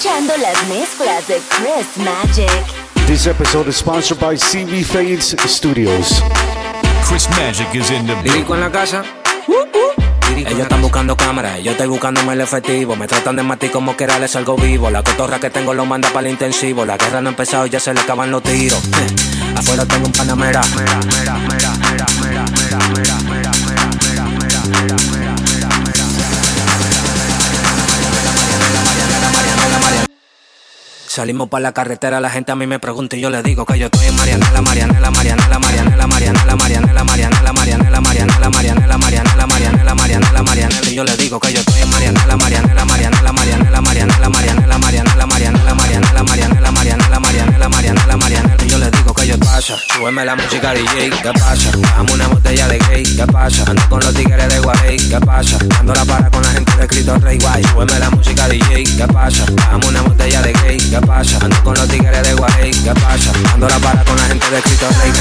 escuchando las mezclas de Chris Magic. This episode is sponsored by CV Fades Studios. Chris Magic is in the Lírico en la casa. Ellos están buscando cámaras, yo estoy buscándome el efectivo. Me tratan de matar como que era les algo vivo. La cotorra que tengo lo manda para el intensivo. La guerra no ha empezado y ya se le acaban los tiros. Afuera tengo un panamera. Salimos para la carretera, la gente a mí me pregunta y yo le digo que yo estoy en Marianela, Marianela, Marianela, Marianela, Marianela, Marianela, Marianela, Marianela, Marianela, Marianela, Marianela, Marianela, Marianela, Marianela, y yo le digo que yo estoy en Marianela, Marianela, Marianela, Marianela, Marianela, Marianela, Marianela, Marianela, Marianela, Marianela, Marianela, Marianela, Marianela, Marianela, y yo le digo que yo pasa, súbeme la música DJ, ¿qué pasa? Dame una botella de gay, ¿qué pasa? Ando con los tigres de Guay, ¿qué pasa? Ando la para con la gente de Cristo Rey Guay, súbeme la música DJ, ¿qué pasa? Dame una botella de gay, ¿qué pasa? Ando con los tigres de Guay, ¿qué pasa? Ando la para con la gente de Cristo Rey.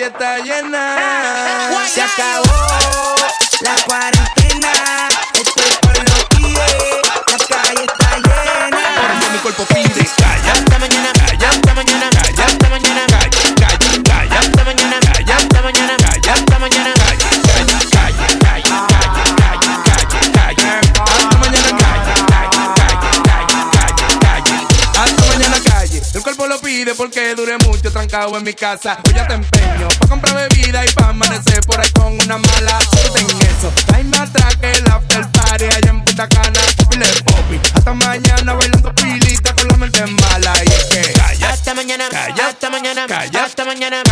Calle está llena. Se acabó la cuarentena, estoy por los pies, la calle está llena. Cuando mi cuerpo pide calla, hasta mañana, calla, hasta mañana, calla, hasta mañana, calla, calla, calla, hasta mañana, calla, hasta mañana, calla, hasta mañana, calla. El cuerpo lo pide porque dure mucho trancado en mi casa. Hoy ya te empeño pa' comprar bebida y pa' amanecer por ahí con una mala. Suerte en eso, tráeme atrás que el after party allá en Punta Cana. Pile popi, hasta mañana bailando pilita con la mente mala. Y es que calla, Hasta mañana, Calla. hasta mañana, Calla. hasta mañana,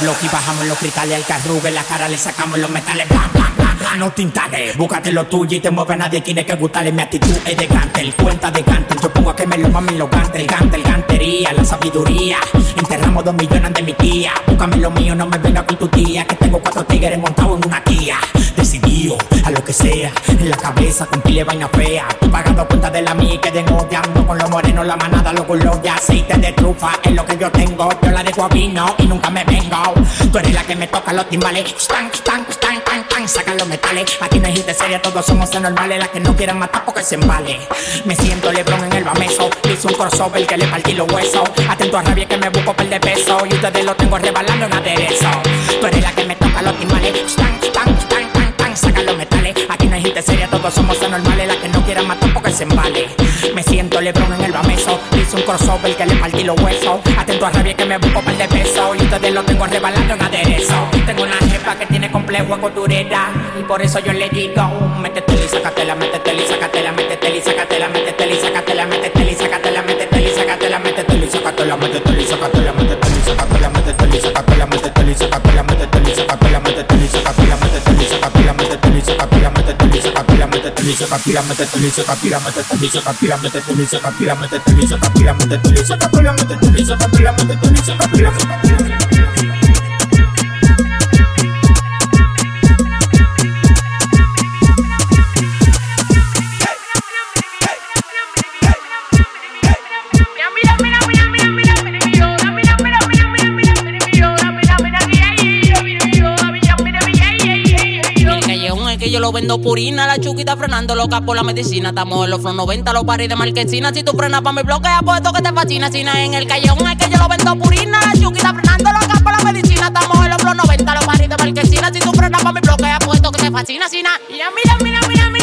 bloque y bajamos los cristales al en la cara le sacamos los metales, no tintales. Búscate lo tuyo y te mueve nadie, tiene que gustarle mi actitud es de el cuenta de cantel. Yo pongo a que me lo mamen lo cante, el cante, el cantería, la sabiduría. Enterramos dos millones de mi tía, búscame lo mío, no me venga con tu tía, que tengo cuatro tigres montados en una tía. Decidido a lo que sea, en la cabeza con pile vaina fea. Tú pagando cuenta de la mía y queden odiando con los morenos, la manada, los culos de aceite de trufa. Es lo que yo tengo, yo la dejo a vino y nunca me vengo. Tú eres la que me toca los timbales, stan, stan, stan, stan, stan, sacan los Aquí no hay gente seria, todos somos anormales, las que no quieran matar porque se embale. Me siento Lebron en el bameso, hice un crossover que le partí los huesos. Atento a rabia que me busco per de peso y ustedes lo tengo rebalando en aderezo. Tú eres la que me toca los stan, sacan los metales. Aquí no hay gente seria, todos somos anormales, las que no quieran matar porque se embale. Me siento Lebron en el bameso, hice un crossover que le partí los huesos. Atento a rabia que me busco per de peso y ustedes lo tengo rebalando en aderezo. Tengo una jefa que tiene complejo a costurera y por eso yo le digo, métete y sácatela, métete y sácatela, métete y sácatela, métete y sácatela, métete y sácatela, métete y sácatela, métete y sácatela, métete y sácatela, métete y métete y sácatela, métete y sácatela, métete y sácatela, métete y sácatela, métete y sácatela, métete y sácatela, métete y sácatela, métete sácatela. El vendo purina, la chuquita frenando loca por la medicina. Estamos en los flow 90, los paris de marquesina. Si tú frenas pa' mi bloque, apuesto que te fascina. Sina en el callejón es que yo lo vendo purina, la chuquita frenando loca por la medicina. Estamos en los flow 90, los paris de marquesina. Si tú frenas pa' mi bloque, apuesto que te fascina. Mira, mira, mira, mira, mira, mira, mira,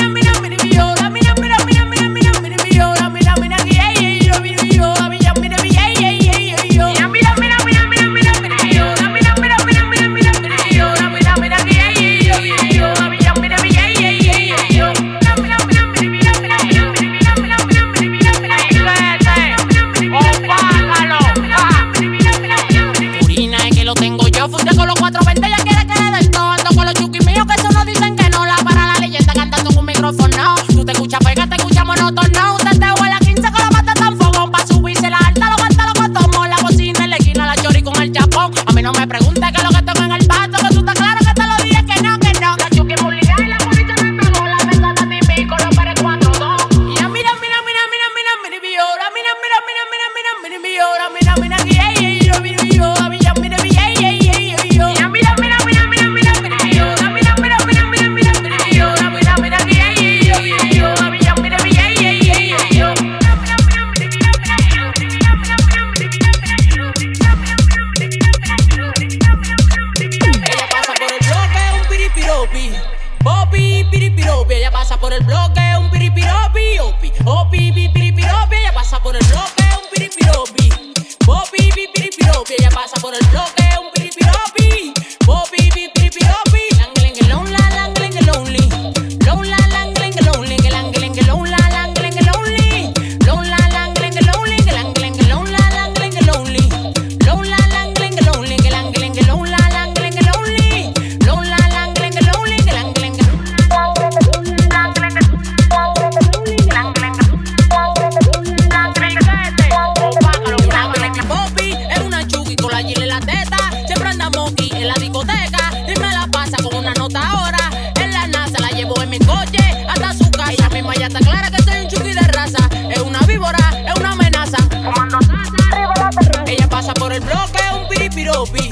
piripiropi.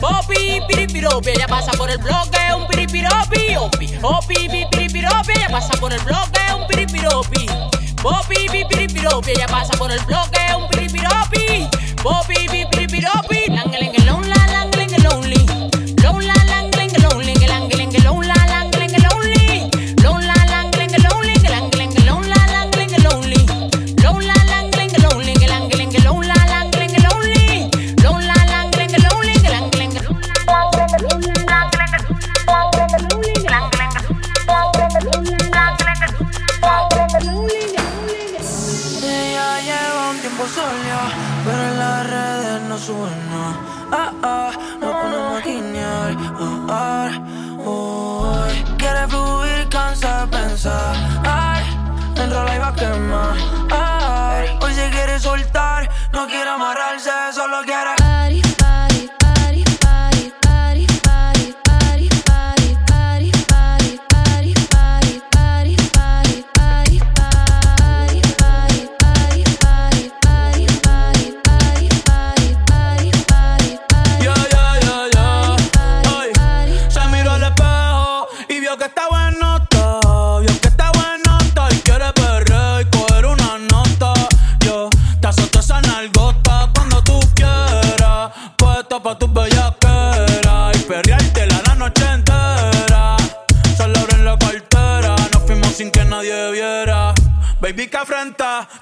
Popi, piripiropi. Ella pasa por el bloque, un piripiropi. Opi, opi, pi, piripiropi. Ella pasa por el bloque, un piripiropi. Popi, pi, piripiropi. Ella pasa por el bloque, pero en las redes no suena. Ah, ah, no ponemos a guiñar. Ah, ah. Quiere fluir, cansa de pensar. Ay, enrola y va a quemar. Ay, hoy se quiere soltar, no quiere amarrarse, solo quiere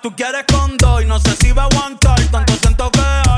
Tú quieres con dos y no sé si va a aguantar. Tanto siento que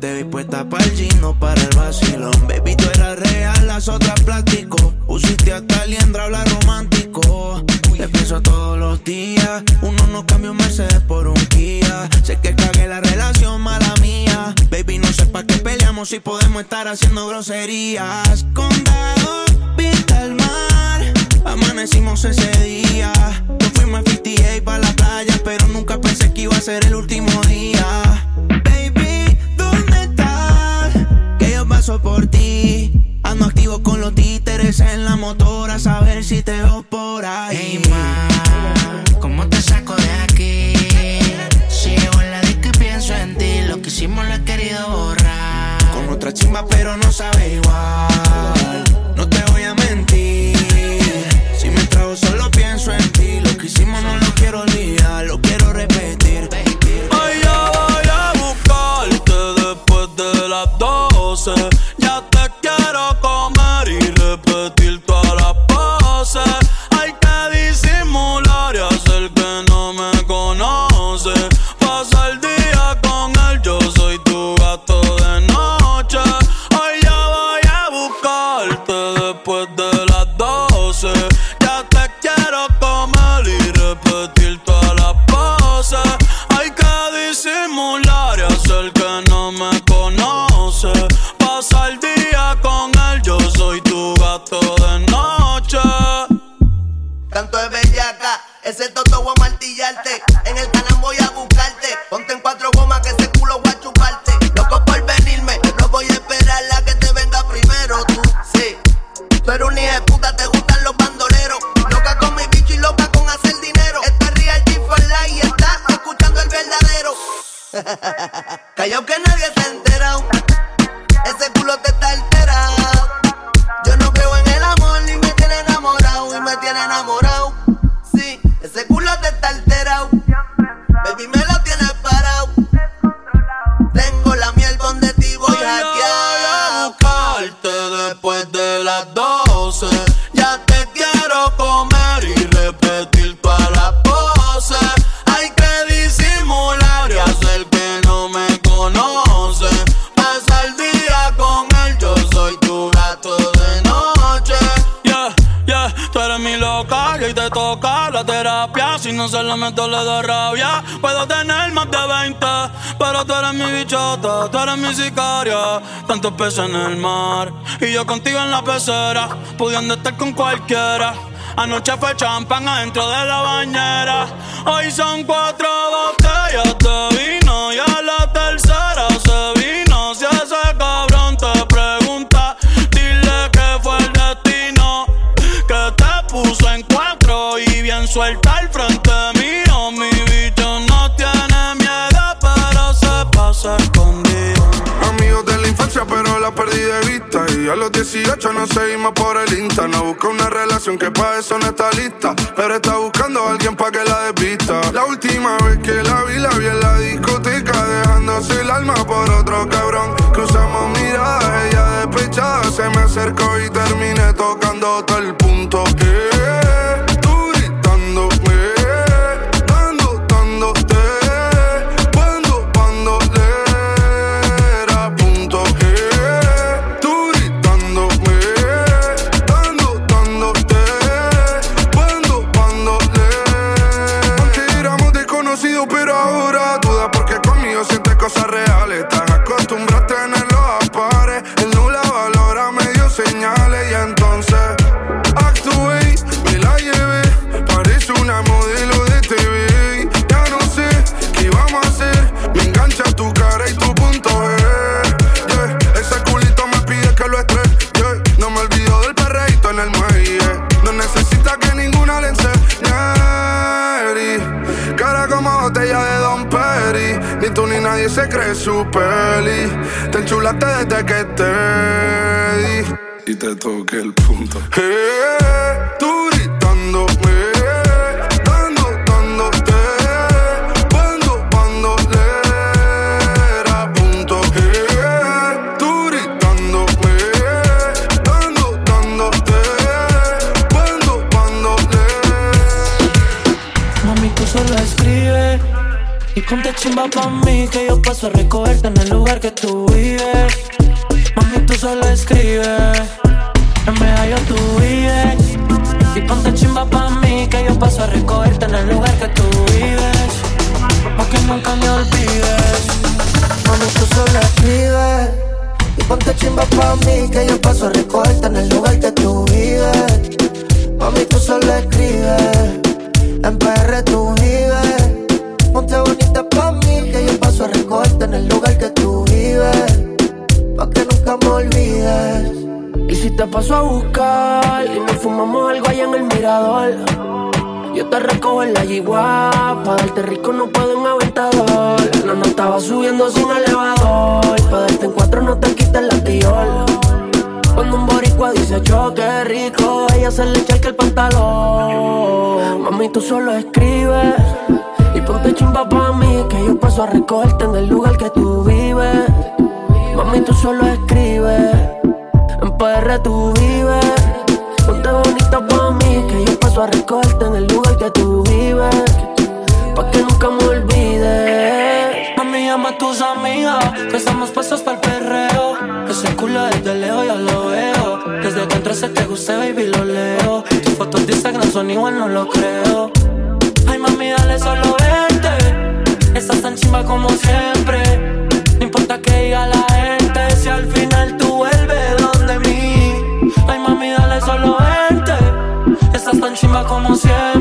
Te vi puesta para el gino, para el vacilón. Baby, tú eras real, las otras plástico. Usiste hasta liendra, habla romántico. Te pienso todos los días. Uno no cambia un Mercedes por un Kia. Sé que cagué la relación, mala mía. Baby, no sé para qué peleamos si podemos estar haciendo groserías. Condado, vista al mar. Amanecimos ese día. Yo fuimos a 58 para la playa, pero nunca pensé que iba a ser el último día. paso por ti. Ando activo con los títeres en la motora, a saber si te veo por ahí. Hey, ma, ¿cómo te saco de aquí? Sigo en la disco y pienso en ti. Lo que hicimos lo he querido borrar. Con otra chimba, pero no sabe igual. No te voy a mentir. Si me trago solo Meto, le da rabia. Puedo tener más de 20, pero tú eres mi bichota, tú eres mi sicaria. Tantos peces en el mar y yo contigo en la pecera, pudiendo estar con cualquiera. Anoche fue champán adentro de la bañera. Hoy son cuatro botellas de vino y a la tercera se vino. Si ese cabrón te pregunta, dile que fue el destino que te puso en cuatro y bien suelta al frente a los 18 nos seguimos por el Insta. No busca una relación que pa' eso no está lista. Pero está buscando a alguien pa' que la desvista. La última vez que la vi, la vi en la discoteca. Dejándose el alma por otro cabrón. Cruzamos miradas, ella despechada. Se me acercó y terminé tocando todo el su peli Te enchulaste desde que te di. Y te toqué el punto. Eh, Tú gritándome Dando, dándote Cuando, cuando era punto. G Tú gritándome Dando, dándote Cuando, cuando Mami, tú solo escribe y ponte chimba pa' mí que yo paso a recogerte en el lugar que tú vives. Mami, tú solo escribe, en medallo tú vives. Y ponte chimba pa' mí que yo paso a recogerte en el lugar que tú vives. Pa' que nunca me olvides. Mami, tú solo escribes Y ponte chimba pa' mí Que yo paso a recogerte en el lugar que tú vives Mami, tú solo escribes En PR tú vives Ponte bonita en el lugar que tú vives Pa' que nunca me olvides Y si te paso a buscar y nos fumamos algo allá en el mirador. Yo te recojo en la yigua, pa' darte rico no puedo en aventador. No, no estaba subiendo sin elevador, pa' darte en cuatro no te quites la tiola. Cuando un boricua dice choque rico, ella se le echa que el pantalón. Mami, tú solo escribes y ponte chimba pa' que yo paso a recogerte en el lugar que tú vives. Mami, tú solo escribes, en PR tú vives. Ponte bonita pa' mí, que yo paso a recogerte en el lugar que tú vives. Pa' que nunca me olvides. Mami, llama a tus amigas, que estamos puestos para el perreo. Ese culo desde lejos ya lo veo. Desde que entraste te guste, baby, lo leo. Tus fotos de Instagram son igual, no lo creo. Ay, mami, dale solo vente. Estás tan chimba como siempre. No importa que diga la gente, si al final tú vuelves donde mí. Ay, mami, dale solo vente. Estás tan chimba como siempre.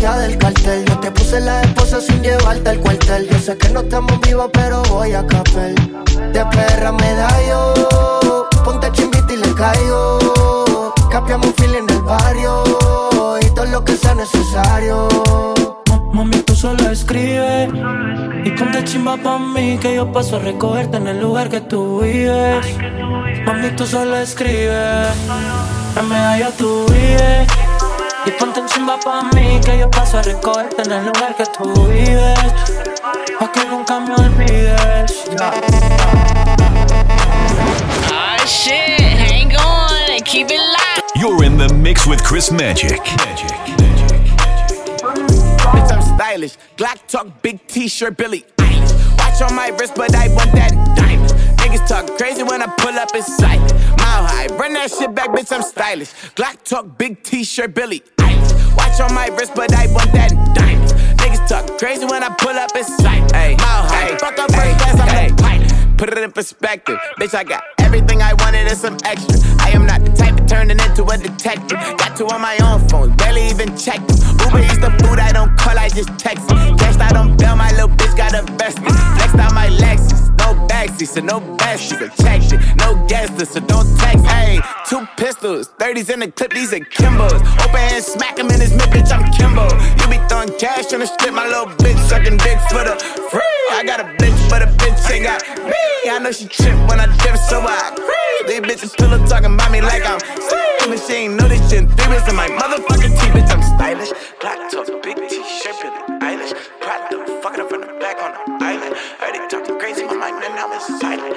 Cabecilla del cartel. Yo te puse la esposa sin llevarte al cuartel. Yo sé que no estamos vivos, pero voy a capel. De perra me da yo, ponte chimbita y le caigo. Capiamos un fil en el barrio y todo lo que sea necesario. Mami, tú solo escribe y ponte chimba pa' mí que yo paso a recogerte en el lugar que tú vives. Mami, tú solo escribe, en medalla tú vives. Y ponte chimba pa' mí que yo paso a recogerte en el lugar que tú vives. Pa' que nunca me olvides. Ah, shit. Hang on and keep it locked. You're in the mix with Chris Magic. Bitch, I'm stylish. Glock talk, big t-shirt, Billy Eilish. Watch on my wrist, but I want that diamond. Niggas talk crazy when I pull up in sight. Mile high, run that shit back, bitch, I'm stylish. Glock talk, big t-shirt, Billy Eilish. Watch on my wrist, but I want that diamond. Niggas talk crazy when I pull up in sight. Ay, mile high, fuck up first class, I'm the pilot. Put it in perspective, bitch. I got everything I wanted and some extra. I am not the type turning into a detective. Got two on my own phone, barely even checked them. Uber eats the food I don't call, I just text. Cashed out on bail, my little bitch got invested. Flexed out my Lexus, no backseat, so no check it, no list, so don't text. Hey, two pistols, 30s in the clip, these are Kimbos. Open hand, smack him in his mid, bitch. I'm Kimbo. You be throwing cash on the strip, my little bitch sucking dicks for the free. I got a bitch, but a bitch ain't got me. I know she trip when I dip, so I creep. These bitches pillow talking about me like I'm slim. And she ain't know this shit in weeks in my motherfucking teeth, bitch. I'm stylish. Black top, big t-shirt, Billie Eilish. Pride the fucking up from the back on the island. Heard they talking crazy, my mind and now it's silent.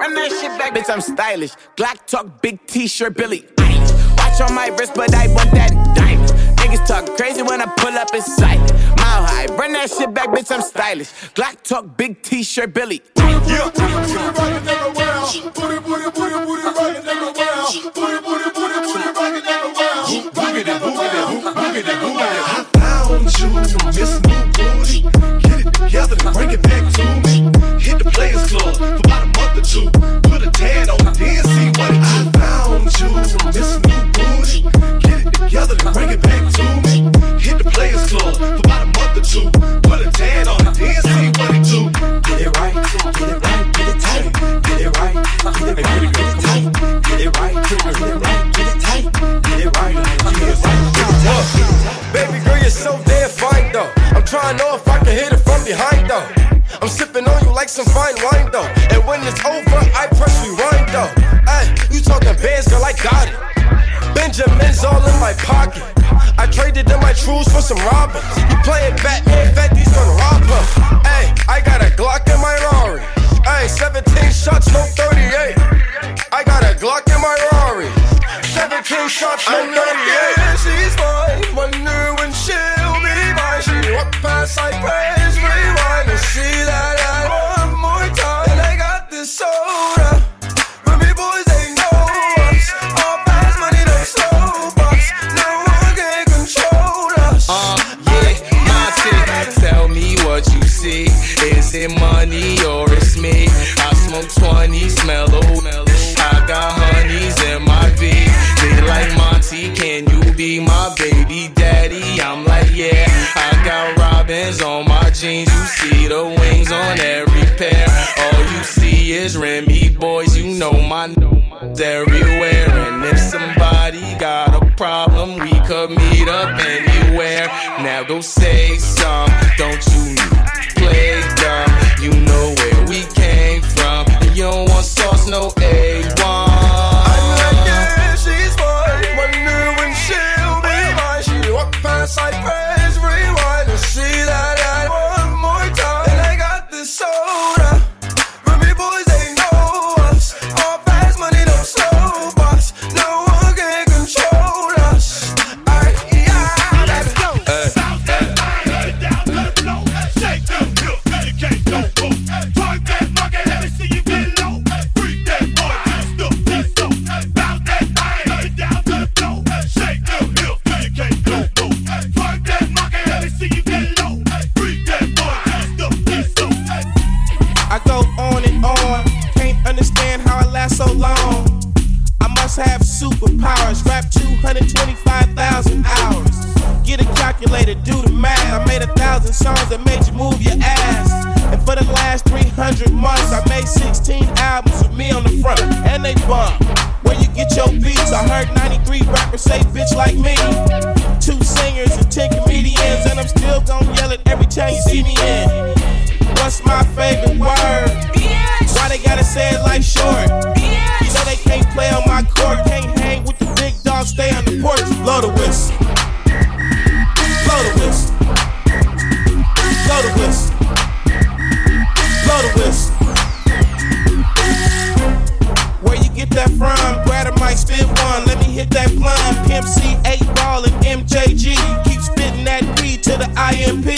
Run that shit back, bitch. I'm stylish. Glock talk, big t-shirt, Billie Eilish. Watch on my wrist, but I want that diamond. Niggas talk crazy when I pull up in sight. Mile high, run that shit back, bitch. I'm stylish. Glock talk, big t-shirt, Billy. Booty. Get it bring it back to me. Hit the two. Put it, what it. Get it bring it me. Hit the Get it right, get it tight. Get it right, get it right, Baby girl, you're so damn fine though. I'm trying to know if I can hit it from behind though. I'm sipping on you like some fine wine though. And when it's over, I press rewind though. Hey, you talking bands, girl, I got it. Benjamin's all in my pocket. I traded in my trues for some robbers. You playing Batman, is Remy boys. You know my n- everywhere. And if somebody got a problem, we could meet up anywhere. Now go say some, don't you IMP.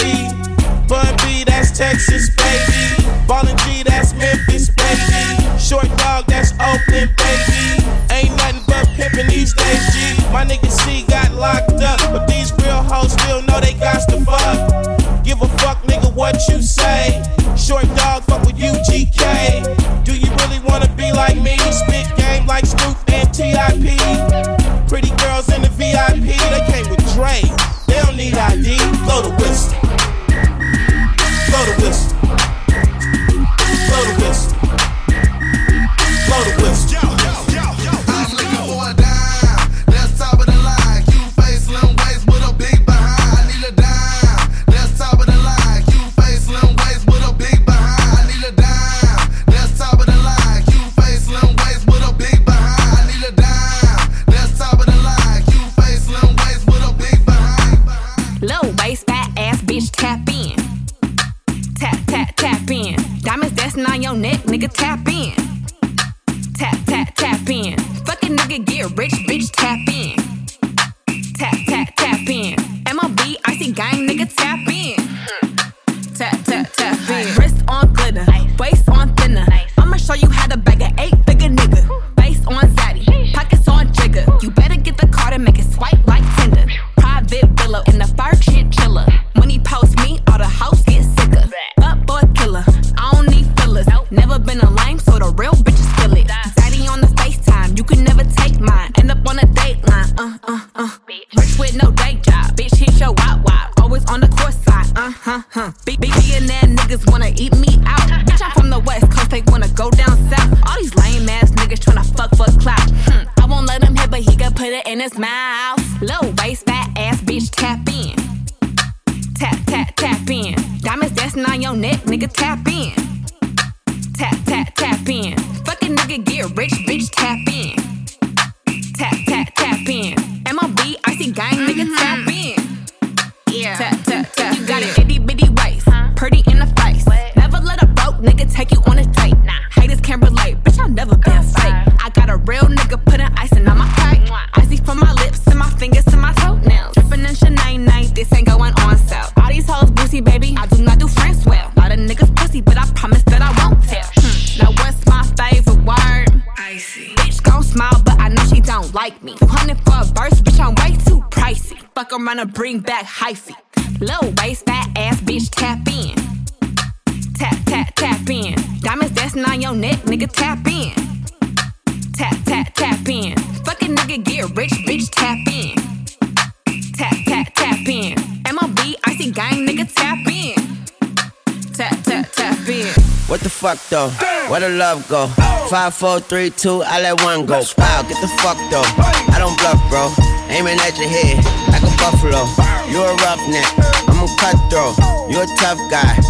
Bun B, that's Texas, baby. Ballin' G, that's Memphis, baby. Short dog, that's Oakland, baby. Ain't nothing but pimpin' these days, G. My nigga C got locked up, but these real hoes still know they got to fuck. Give a fuck, nigga, what you say. Short dog, fuck with you, UGK. a tap put it in his mouth. Low waist, fat ass bitch, tap in. Tap, tap, tap in. Diamonds dancing on your neck, nigga, tap in. Tap, tap, tap in. Bring back hyphy. Low waist, fat ass, bitch, tap in. Tap, tap, tap in. Diamonds dancing on your neck, nigga, tap in. Tap, tap, tap in. Fucking nigga, get rich, bitch, tap in. Tap, tap, tap in. MOB, icy gang, nigga, tap in. Tap, tap, tap in. What the fuck though? Where the love go? Five, four, three, two, I let one go. Wow, get the fuck though. I don't bluff, bro. Aiming at your head like a buffalo. You a roughneck, I'm a cutthroat. You a tough guy.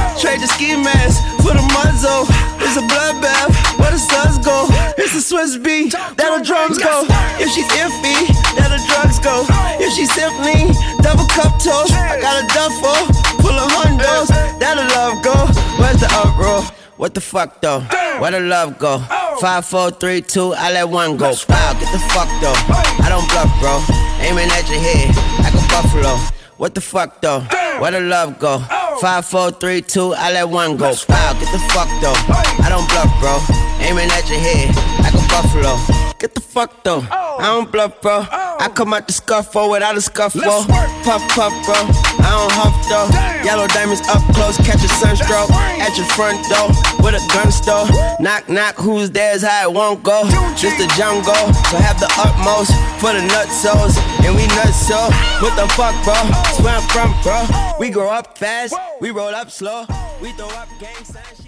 Trade the ski mask for the muzzle. It's a bloodbath. Where the suns go? It's a Swiss beat. That'll drums go. If she's iffy, that'll drugs go. If she's simply double cup toast, I got a duffel full of hundos. That'll love go. Where's the uproar? What the fuck though? Where the love go? Five, four, three, two, I let one go. Wow, get the fuck though. I don't bluff, bro. Aiming at your head like a buffalo. What the fuck though? Where the love go? Five, four, three, two, I let one go. Wow, get the fuck though. I don't bluff, bro. Aiming at your head like a buffalo. Get the fuck though. I don't bluff, bro. I come out the scuffle without a scuffle. Puff, puff, bro. I don't huff though. Yellow diamonds up close, catch a sunstroke. At your front door with a gun store. Knock, knock, who's there's how it won't go. Just the jungle, so have the utmost for the nutsos. And we nuts so. What the fuck, bro? That's where I'm from, bro. We grow up fast, we roll up slow. We throw up gang signs.